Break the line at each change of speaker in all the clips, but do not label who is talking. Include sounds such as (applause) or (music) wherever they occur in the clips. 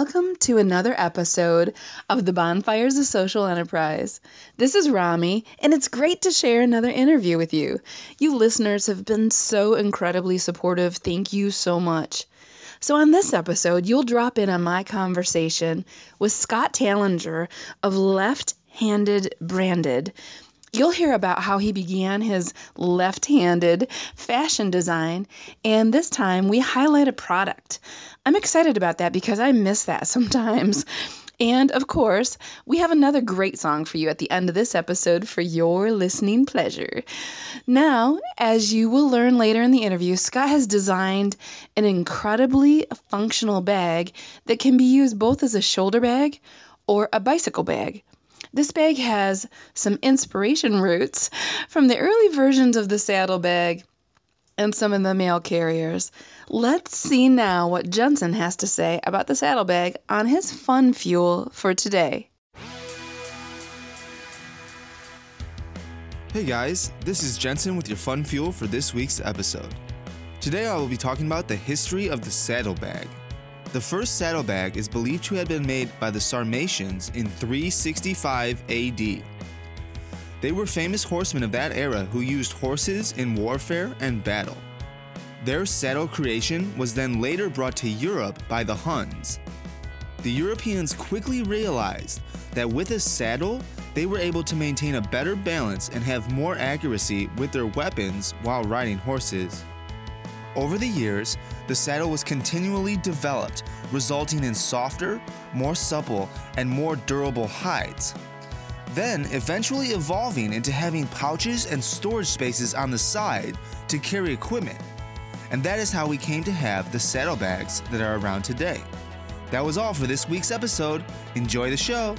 Welcome to another episode of the Bonfires of Social Enterprise. This is Romy, and it's great to share another interview with you. You listeners have been so incredibly supportive. Thank you so much. So, on this episode, you'll drop in on my conversation with Scott Tallenger of Left Handed Branded. You'll hear about how he began his left handed fashion design, and this time we highlight a product. I'm excited about that because I miss that (laughs) sometimes. And of course, we have another great song for you at the end of this episode for your listening pleasure. Now, as you will learn later in the interview, Scott has designed an incredibly functional bag that can be used both as a shoulder bag or a bicycle bag. This bag has some inspiration roots from the early versions of the saddlebag and some of the mail carriers. Let's see now what Jensen has to say about the saddlebag on his fun fuel for today.
Hey guys, this is Jensen with your fun fuel for this week's episode. Today I will be talking about the history of the saddlebag. The first saddlebag is believed to have been made by the Sarmatians in 365 AD. They were famous horsemen of that era who used horses in warfare and battle. Their saddle creation was then later brought to Europe by the Huns. The Europeans quickly realized that with a saddle, they were able to maintain a better balance and have more accuracy with their weapons while riding horses. Over the years, the saddle was continually developed, resulting in softer, more supple, and more durable hides. Then, eventually evolving into having pouches and storage spaces on the side to carry equipment. And that is how we came to have the saddlebags that are around today. That was all for this week's episode. Enjoy the show.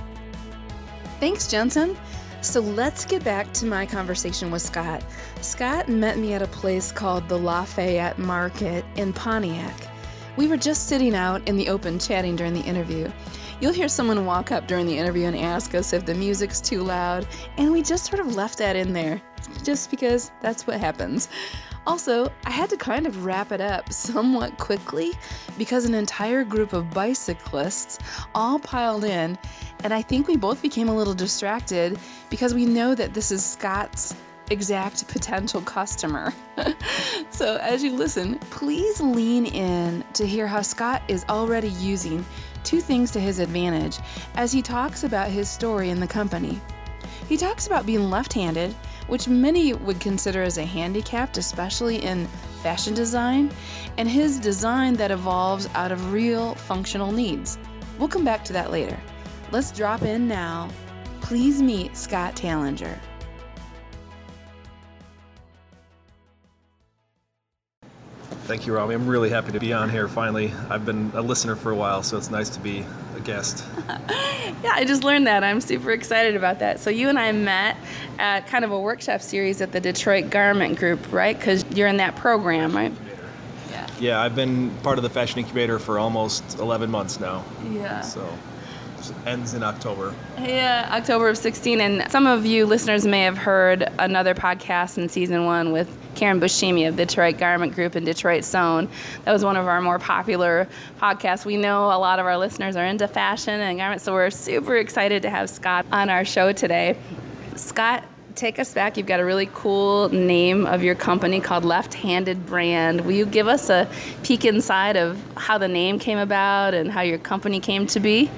Thanks, Jensen. So let's get back to my conversation with Scott. Scott met me at a place called the Lafayette Market in Pontiac. We were just sitting out in the open chatting during the interview. You'll hear someone walk up during the interview and ask us if the music's too loud, and we just sort of left that in there, just because that's what happens. Also, I had to kind of wrap it up somewhat quickly because an entire group of bicyclists all piled in, and I think we both became a little distracted because we know that this is Scott's exact potential customer. (laughs) so, as you listen, please lean in to hear how Scott is already using two things to his advantage as he talks about his story in the company. He talks about being left handed which many would consider as a handicap, especially in fashion design, and his design that evolves out of real functional needs. We'll come back to that later. Let's drop in now. Please meet Scott Tallenger.
Thank you, Romy. I'm really happy to be on here finally. I've been a listener for a while, so it's nice to be a guest. (laughs)
yeah, I just learned that. I'm super excited about that. So, you and I met at kind of a workshop series at the Detroit Garment Group, right? Because you're in that program, right?
Yeah. Yeah, I've been part of the Fashion Incubator for almost 11 months now.
Yeah.
So ends in October.
Yeah, October of 16. And some of you listeners may have heard another podcast in season one with Karen Buscemi of Detroit Garment Group and Detroit Sewn. That was one of our more popular podcasts. We know a lot of our listeners are into fashion and garments, so we're super excited to have Scott on our show today. Scott, take us back. You've got a really cool name of your company called Left Handed Brand. Will you give us a peek inside of how the name came about and how your company came to be?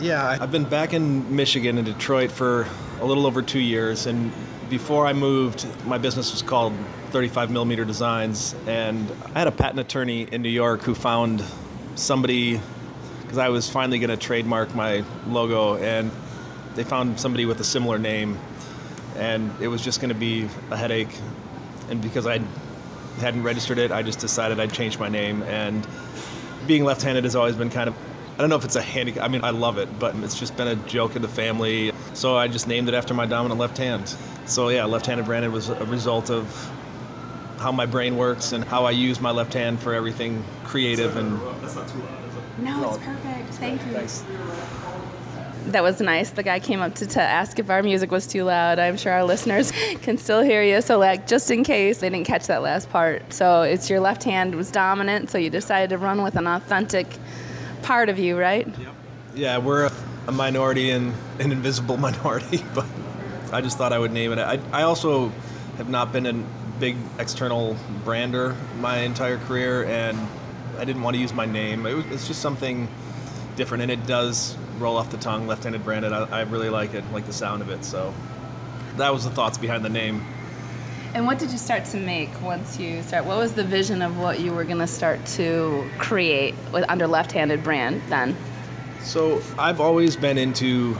Yeah, I've been back in Michigan in Detroit for a little over two years, and before I moved, my business was called 35 Millimeter Designs, and I had a patent attorney in New York who found somebody because I was finally going to trademark my logo, and they found somebody with a similar name, and it was just going to be a headache. And because I hadn't registered it, I just decided I'd change my name. And being left-handed has always been kind of I don't know if it's a handicap. I mean, I love it, but it's just been a joke in the family. So I just named it after my dominant left hand. So yeah, left-handed branded was a result of how my brain works and how I use my left hand for everything creative and.
That's not too loud, No, it's perfect. Thank you. Thanks. That was nice. The guy came up to, to ask if our music was too loud. I'm sure our listeners (laughs) can still hear you. So, like, just in case they didn't catch that last part. So, it's your left hand was dominant. So, you decided to run with an authentic part of you, right?
Yep. Yeah, we're a, a minority and an invisible (laughs) minority, but I just thought I would name it. I, I also have not been a big external brander my entire career, and I didn't want to use my name. It was, it's just something different, and it does roll off the tongue, left-handed branded. I, I really like it, like the sound of it. So that was the thoughts behind the name.
And what did you start to make once you start? What was the vision of what you were going to start to create with under left-handed brand then?
So I've always been into,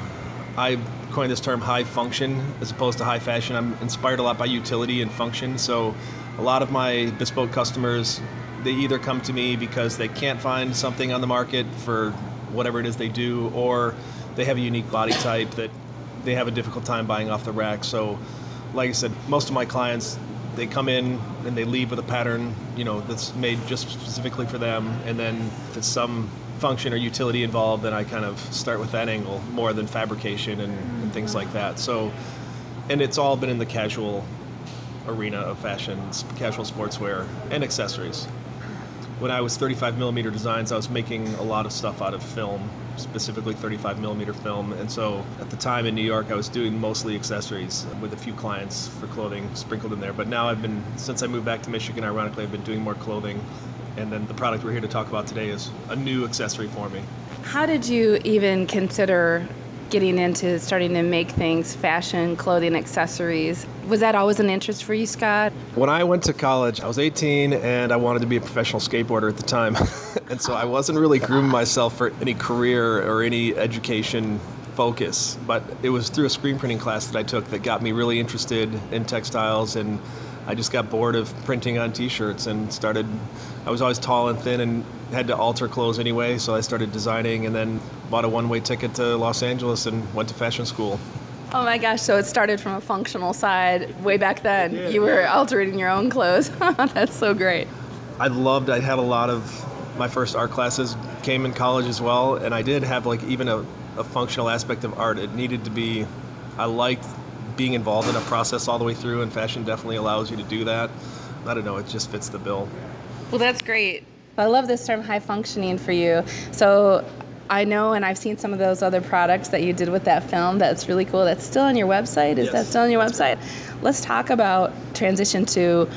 I coined this term high function as opposed to high fashion. I'm inspired a lot by utility and function. So a lot of my bespoke customers, they either come to me because they can't find something on the market for whatever it is they do, or they have a unique body type that they have a difficult time buying off the rack. So like I said, most of my clients they come in and they leave with a pattern, you know, that's made just specifically for them. And then if it's some function or utility involved, then I kind of start with that angle more than fabrication and, and things like that. So, and it's all been in the casual arena of fashion, casual sportswear, and accessories. When I was 35 millimeter designs, I was making a lot of stuff out of film specifically 35 millimeter film. And so at the time in New York, I was doing mostly accessories with a few clients for clothing sprinkled in there. But now I've been, since I moved back to Michigan, ironically, I've been doing more clothing. And then the product we're here to talk about today is a new accessory for me.
How did you even consider getting into starting to make things, fashion, clothing, accessories. Was that always an interest for you, Scott?
When I went to college, I was 18 and I wanted to be a professional skateboarder at the time. (laughs) and so I wasn't really grooming myself for any career or any education focus. But it was through a screen printing class that I took that got me really interested in textiles and I just got bored of printing on t-shirts and started I was always tall and thin and had to alter clothes anyway, so I started designing and then bought a one-way ticket to Los Angeles and went to fashion school.
Oh my gosh, so it started from a functional side way back then. You were altering your own clothes. (laughs) That's so great.
I loved I had a lot of my first art classes came in college as well and I did have like even a, a functional aspect of art. It needed to be I liked being involved in a process all the way through, and fashion definitely allows you to do that. I don't know, it just fits the bill.
Well, that's great. I love this term high functioning for you. So I know, and I've seen some of those other products that you did with that film. That's really cool. That's still on your website. Is yes, that still on your website? Let's talk about transition to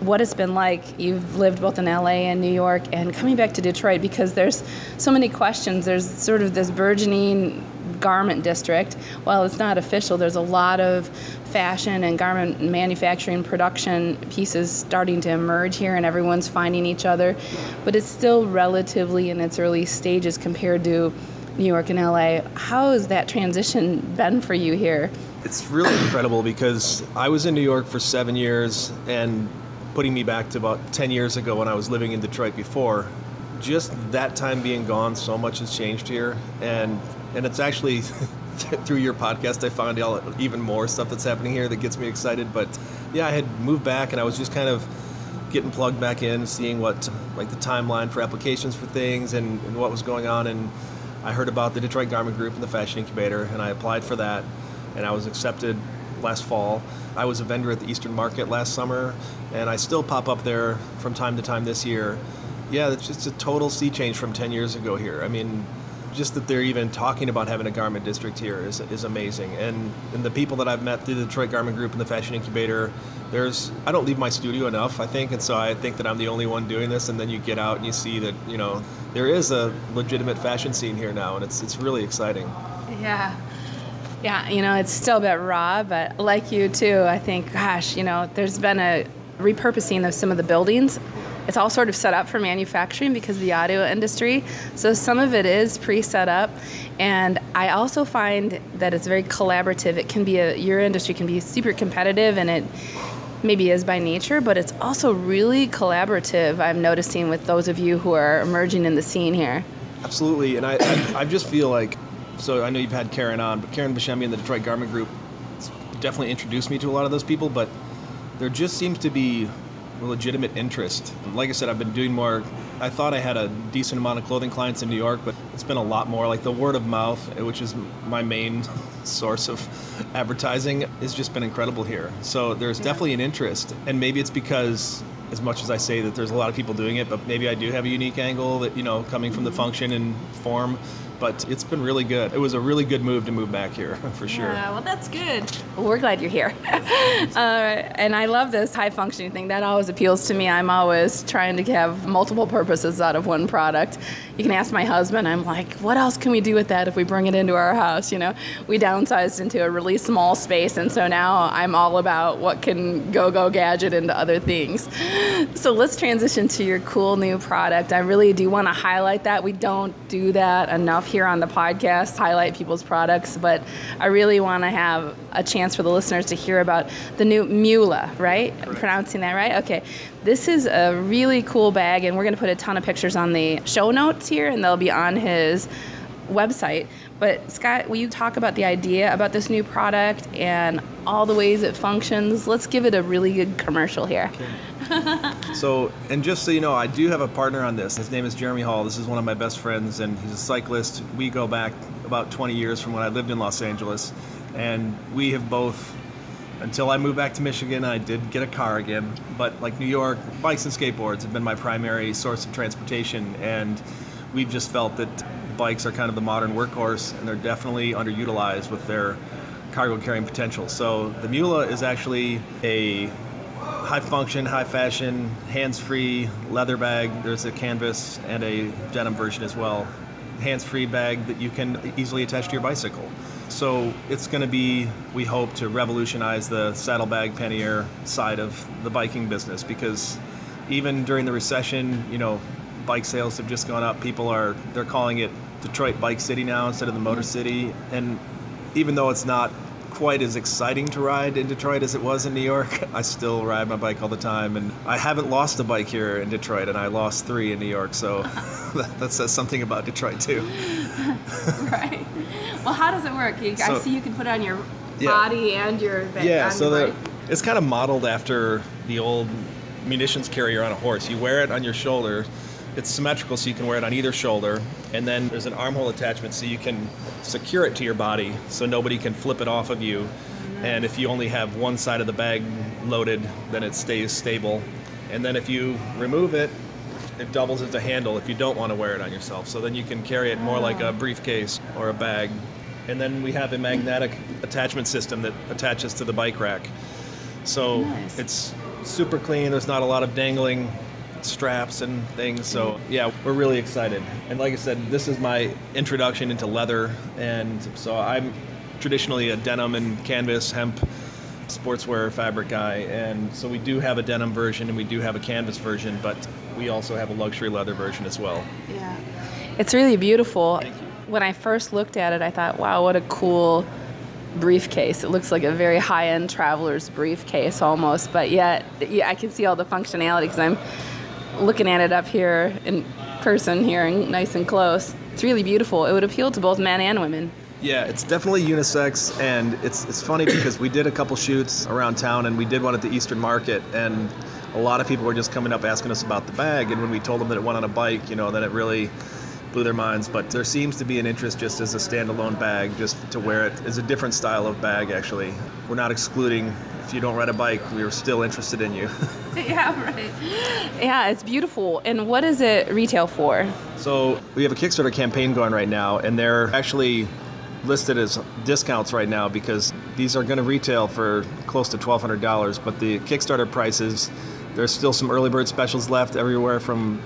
what it's been like. You've lived both in LA and New York, and coming back to Detroit because there's so many questions. There's sort of this burgeoning garment district. While it's not official, there's a lot of fashion and garment manufacturing production pieces starting to emerge here, and everyone's finding each other. But it's still relatively in its early stages compared to New York and LA. How has that transition been for you here?
It's really incredible because I was in New York for seven years and putting me back to about 10 years ago when I was living in Detroit before. Just that time being gone, so much has changed here. And and it's actually (laughs) through your podcast I found all, even more stuff that's happening here that gets me excited. But yeah, I had moved back and I was just kind of getting plugged back in, seeing what like the timeline for applications for things and, and what was going on. And I heard about the Detroit Garment Group and the Fashion Incubator, and I applied for that, and I was accepted last fall. I was a vendor at the Eastern Market last summer, and I still pop up there from time to time this year. Yeah, it's just a total sea change from 10 years ago here. I mean, just that they're even talking about having a garment district here is, is amazing. And, and the people that I've met through the Detroit Garment Group and the Fashion Incubator, there's I don't leave my studio enough, I think, and so I think that I'm the only one doing this. And then you get out and you see that you know there is a legitimate fashion scene here now, and it's it's really exciting.
Yeah. Yeah, you know, it's still a bit raw, but like you too, I think, gosh, you know, there's been a repurposing of some of the buildings it's all sort of set up for manufacturing because of the audio industry. So some of it is pre-set up, and I also find that it's very collaborative. It can be a your industry can be super competitive, and it maybe is by nature, but it's also really collaborative. I'm noticing with those of you who are emerging in the scene here.
Absolutely, and I I, I just feel like so I know you've had Karen on, but Karen Buscemi and the Detroit Garment Group definitely introduced me to a lot of those people, but there just seems to be legitimate interest. Like I said, I've been doing more. I thought I had a decent amount of clothing clients in New York, but it's been a lot more. Like the word of mouth, which is my main (laughs) source of advertising, has just been incredible here. So there's yeah. definitely an interest, and maybe it's because as much as I say that there's a lot of people doing it, but maybe I do have a unique angle that, you know, coming from the function and form but it's been really good. It was a really good move to move back here, (laughs) for sure.
Yeah, well, that's good. Well, we're glad you're here. (laughs) uh, and I love this high functioning thing. That always appeals to me. I'm always trying to have multiple purposes out of one product. You can ask my husband, I'm like, what else can we do with that if we bring it into our house? You know, we downsized into a really small space, and so now I'm all about what can go go gadget into other things. So let's transition to your cool new product. I really do want to highlight that. We don't do that enough here on the podcast, highlight people's products, but I really want to have a chance for the listeners to hear about the new Mula, right? I'm pronouncing that right? Okay. This is a really cool bag, and we're going to put a ton of pictures on the show notes here, and they'll be on his website. But Scott, will you talk about the idea about this new product and all the ways it functions? Let's give it a really good commercial here.
Okay. so, and just so you know, I do have a partner on this. His name is Jeremy Hall. This is one of my best friends, and he's a cyclist. We go back about 20 years from when I lived in Los Angeles, and we have both. Until I moved back to Michigan, I did get a car again. But like New York, bikes and skateboards have been my primary source of transportation, and we've just felt that bikes are kind of the modern workhorse, and they're definitely underutilized with their cargo carrying potential. So the Mula is actually a high function, high fashion, hands free leather bag. There's a canvas and a denim version as well. Hands free bag that you can easily attach to your bicycle. So it's going to be, we hope, to revolutionize the saddlebag pannier side of the biking business because even during the recession, you know, bike sales have just gone up. People are, they're calling it Detroit Bike City now instead of the Motor City. And even though it's not quite as exciting to ride in Detroit as it was in New York, I still ride my bike all the time. And I haven't lost a bike here in Detroit, and I lost three in New York. So (laughs) that, says something about Detroit, too. (laughs)
right. Well, how does it work? You, so, I see you can put it on your yeah. body and your
Yeah, so the, it's kind of modeled after the old munitions carrier on a horse. You wear it on your shoulder it's symmetrical so you can wear it on either shoulder and then there's an armhole attachment so you can secure it to your body so nobody can flip it off of you mm-hmm. and if you only have one side of the bag loaded then it stays stable and then if you remove it it doubles as a handle if you don't want to wear it on yourself so then you can carry it more like a briefcase or a bag and then we have a magnetic attachment system that attaches to the bike rack so nice. it's super clean there's not a lot of dangling straps and things. So yeah, we're really excited. And like I said, this is my introduction into leather, and so I'm traditionally a denim and canvas hemp sportswear fabric guy, and so we do have a denim version and we do have a canvas version, but we also have a luxury leather version as well.
Yeah, it's really beautiful. When I first looked at it, I thought, wow, what a cool briefcase. It looks like a very high-end traveler's briefcase almost, but yet yeah, I can see all the functionality because I'm looking at it up here in person here and nice and close. It's really beautiful. It would appeal to both men and women.
Yeah, it's definitely unisex, and it's it's funny (coughs) because we did a couple shoots around town, and we did one at the Eastern Market, and a lot of people were just coming up asking us about the bag, and when we told them that it went on a bike, you know, then it really blew their minds. But there seems to be an interest just as a standalone bag, just to wear it as a different style of bag. Actually, we're not excluding if you don't ride a bike, we are still interested in you. (laughs) (laughs)
yeah, right. Yeah, it's beautiful. And what is it retail for?
So we have a Kickstarter campaign going right now, and they're actually listed as discounts right now because these are going to retail for close to $1,200. But the Kickstarter prices, there's still some early bird specials left everywhere from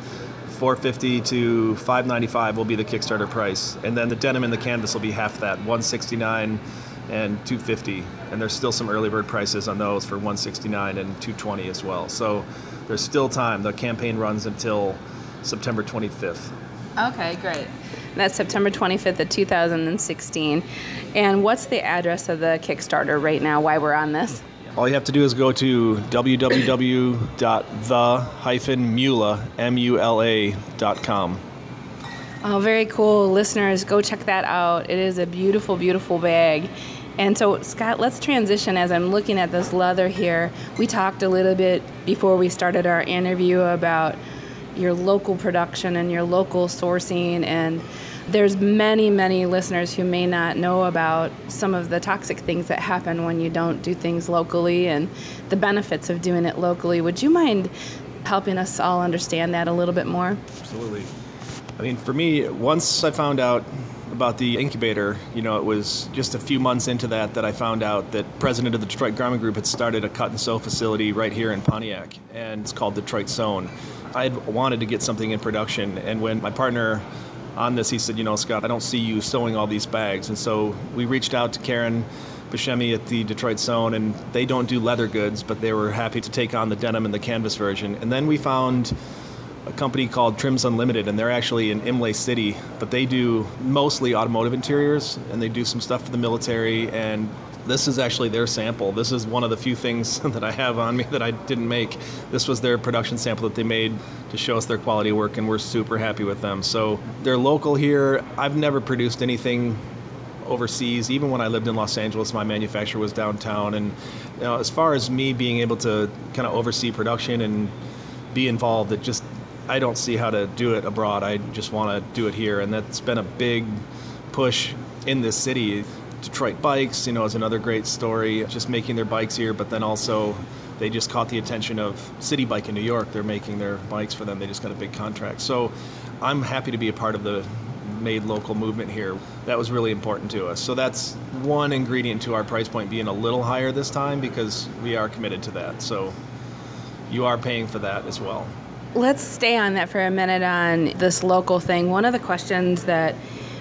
450 to 595 will be the Kickstarter price, and then the denim and the canvas will be half that, 169 and 250 and there's still some early bird prices on those for 169 and 220 as well. So there's still time. The campaign runs until september 25th
okay great that's september 25th of 2016 and what's the address of the kickstarter right now why we're on this
all you have to do is go to www.the-mula.com
Oh, very cool. Listeners, go check that out. It is a beautiful, beautiful bag. And so, Scott, let's transition as I'm looking at this leather here. We talked a little bit before we started our interview about your local production and your local sourcing and there's many many listeners who may not know about some of the toxic things that happen when you don't do things locally and the benefits of doing it locally would you mind helping us all understand that a little bit more.
Absolutely. I mean, for me, once I found out about the incubator, you know, it was just a few months into that that I found out that president of the Detroit Garment Group had started a cut and sew facility right here in Pontiac, and it's called Detroit Sewn. I had wanted to get something in production, and when my partner on this, he said, you know, Scott, I don't see you sewing all these bags, and so we reached out to Karen Buscemi at the Detroit Sewn, and they don't do leather goods, but they were happy to take on the denim and the canvas version. And then we found a company called Trims Unlimited, and they're actually in Imlay City, but they do mostly automotive interiors, and they do some stuff for the military. And this is actually their sample. This is one of the few things (laughs) that I have on me that I didn't make. This was their production sample that they made to show us their quality work, and we're super happy with them. So they're local here. I've never produced anything overseas. Even when I lived in Los Angeles, my manufacturer was downtown. And you know, as far as me being able to kind of oversee production and be involved, it just I don't see how to do it abroad. I just want to do it here, and that's been a big push in this city. Detroit Bikes, you know, is another great story. Just making their bikes here, but then also they just caught the attention of Citi Bike in New York. They're making their bikes for them. They just got a big contract. So I'm happy to be a part of the made local movement here. That was really important to us. So that's one ingredient to our price point being a little higher this time because we are committed to that. So you are paying for that as well.
Let's stay on that for a minute on this local thing. One of the questions that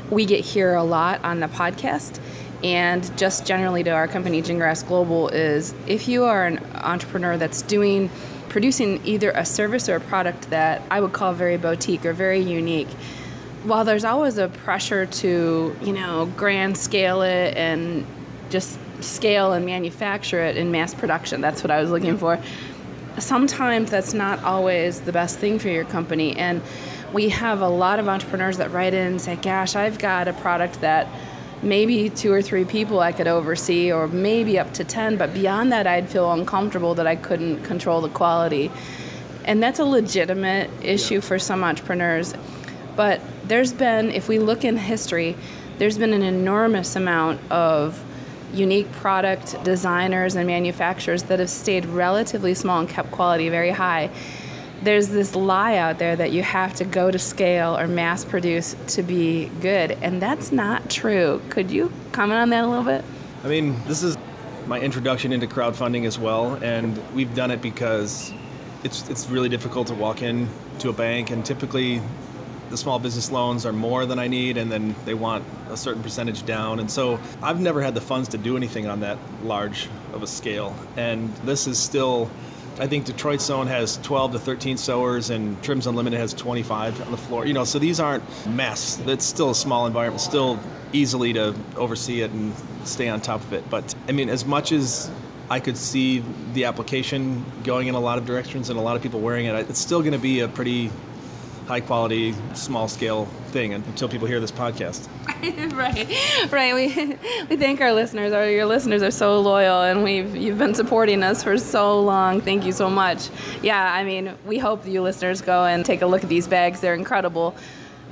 we get here a lot on the podcast and just generally to our company, Gingrass Global, is if you are an entrepreneur that's doing, producing either a service or a product that I would call very boutique or very unique, while there's always a pressure to, you know, grand scale it and just scale and manufacture it in mass production, that's what I was looking for sometimes that's not always the best thing for your company. And we have a lot of entrepreneurs that write in and say, Gosh, I've got a product that maybe two or three people I could oversee, or maybe up to 10, but beyond that, I'd feel uncomfortable that I couldn't control the quality. And that's a legitimate issue for some entrepreneurs. But there's been, if we look in history, there's been an enormous amount of unique product designers and manufacturers that have stayed relatively small and kept quality very high. There's this lie out there that you have to go to scale or mass produce to be good, and that's not true. Could you comment on that a little bit?
I mean, this is my introduction into crowdfunding as well, and we've done it because it's it's really difficult to walk in to a bank, and typically the small business loans are more than I need, and then they want a certain percentage down. And so I've never had the funds to do anything on that large of a scale. And this is still, I think Detroit Sewn has 12 to 13 sewers, and Trims Unlimited has 25 on the floor. You know, so these aren't mess. It's still a small environment, still easily to oversee it and stay on top of it. But I mean, as much as I could see the application going in a lot of directions and a lot of people wearing it. It's still going to be a pretty high quality, small scale thing until people hear this podcast. (laughs)
right, right. We we thank our listeners. Our your listeners are so loyal, and we've you've been supporting us for so long. Thank you so much. Yeah, I mean, we hope you listeners go and take a look at these bags. They're incredible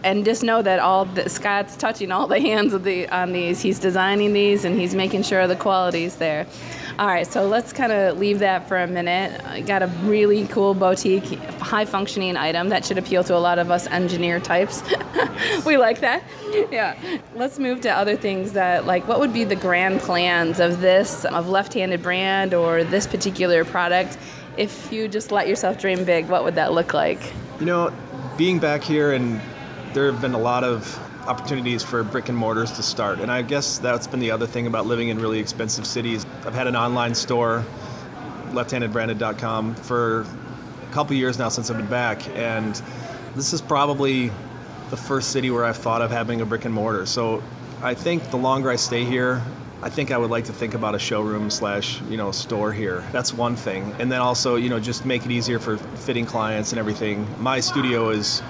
and just know that all the, Scott's touching all the hands of the on these. He's designing these and he's making sure the quality's there. All right, so let's kind of leave that for a minute. I got a really cool boutique, high functioning item that should appeal to a lot of us engineer types. (laughs) we like that. Yeah. Let's move to other things that, like, what would be the grand plans of this, of left handed brand or this particular product? If you just let yourself dream big, what would that look like?
You know, being back here and there have been a lot of opportunities for brick and mortars to start. And I guess that's been the other thing about living in really expensive cities. I've had an online store, lefthandedbranded.com, for a couple years now since I've been back. And this is probably the first city where I've thought of having a brick and mortar. So I think the longer I stay here, I think I would like to think about a showroom slash you know store here. That's one thing, and then also you know just make it easier for fitting clients and everything. My studio is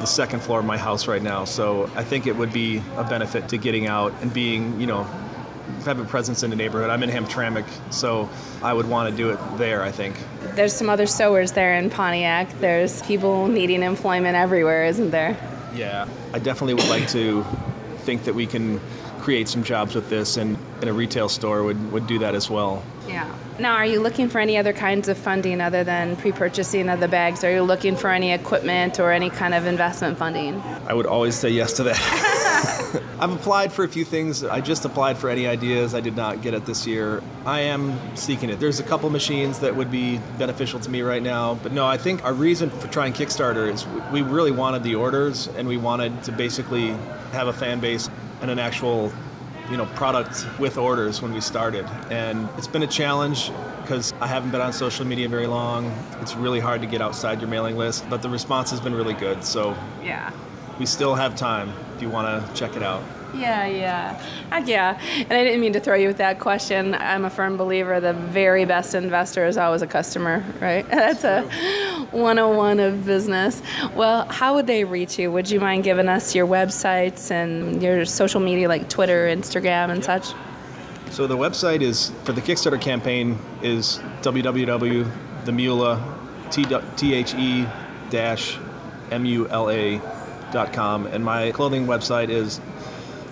the second floor of my house right now. So I think it would be a benefit to getting out and being, you know, have a presence in the neighborhood. I'm in Hamtramck, so I would want to do it there, I think.
There's some other sewers there in Pontiac. There's people needing employment everywhere, isn't there?
Yeah, I definitely would like to think that we can create some jobs with this, and in a retail store would, would do that as well.
Yeah. Now, are you looking for any other kinds of funding other than pre purchasing of the bags? Are you looking for any equipment or any kind of investment funding?
I would always say yes to that. (laughs) I've applied for a few things. I just applied for NEIdeas. I did not get it this year. I am seeking it. There's a couple machines that would be beneficial to me right now. But no, I think our reason for trying Kickstarter is we really wanted the orders and we wanted to basically have a fan base and an actual you know product with orders when we started and it's been a challenge because I haven't been on social media very long. It's really hard to get outside your mailing list, but the response has been really good. So
yeah,
we still have time if you want to check it out.
Yeah, yeah. Uh, yeah. And I didn't mean to throw you with that question. I'm a firm believer the very best investor is always a customer, right? (laughs) That's a 101 of business. Well, how would they reach you? Would you mind giving us your websites and your social media like Twitter, Instagram, and such?
So the website is for the Kickstarter campaign is www.themula t h e dash m u l a dot com and my clothing website is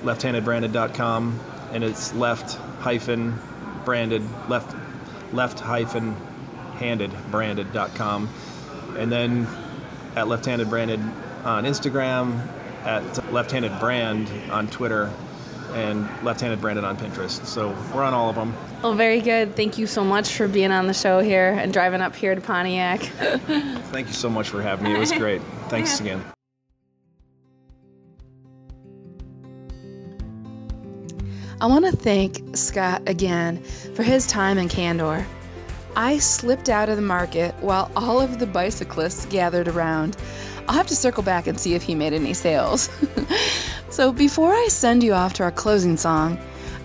lefthandedbranded.com and it's left hyphen branded left left hyphen handed branded.com and then at left-handed branded on instagram at left-handed brand on twitter and left-handed branded on pinterest. So we're on all of them
well very good. Thank you so much for being on the show here and driving up here to pontiac. (laughs)
Thank you so much for having me. It was (laughs) great. Thanks again
I want to thank Scott again for his time and candor. I slipped out of the market while all of the bicyclists gathered around. I'll have to circle back and see if he made any sales. (laughs) so, before I send you off to our closing song,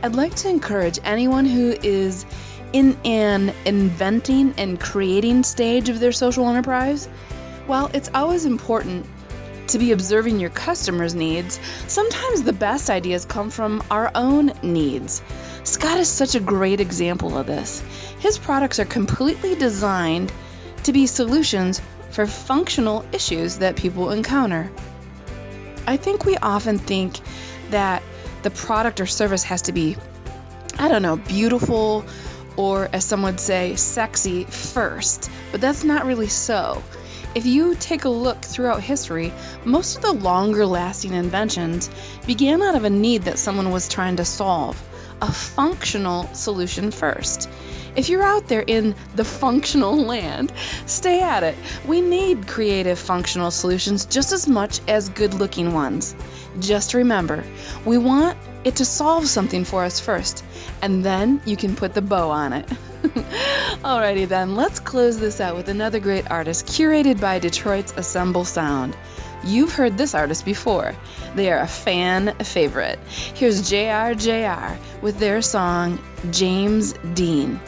I'd like to encourage anyone who is in an inventing and creating stage of their social enterprise. While it's always important to be observing your customers' needs, sometimes the best ideas come from our own needs. Scott is such a great example of this. His products are completely designed to be solutions for functional issues that people encounter. I think we often think that the product or service has to be, I don't know, beautiful or, as some would say, sexy first, but that's not really so. If you take a look throughout history, most of the longer lasting inventions began out of a need that someone was trying to solve, a functional solution first. If you're out there in the functional (laughs) land, stay at it. We need creative functional solutions just as much as good looking ones. Just remember, we want it to solve something for us first, and then you can put the bow on it. (laughs) Alrighty then, let's close this out with another great artist curated by Detroit's Assemble Sound. You've heard this artist before. They are a fan favorite. Here's JRJR with their song James Dean.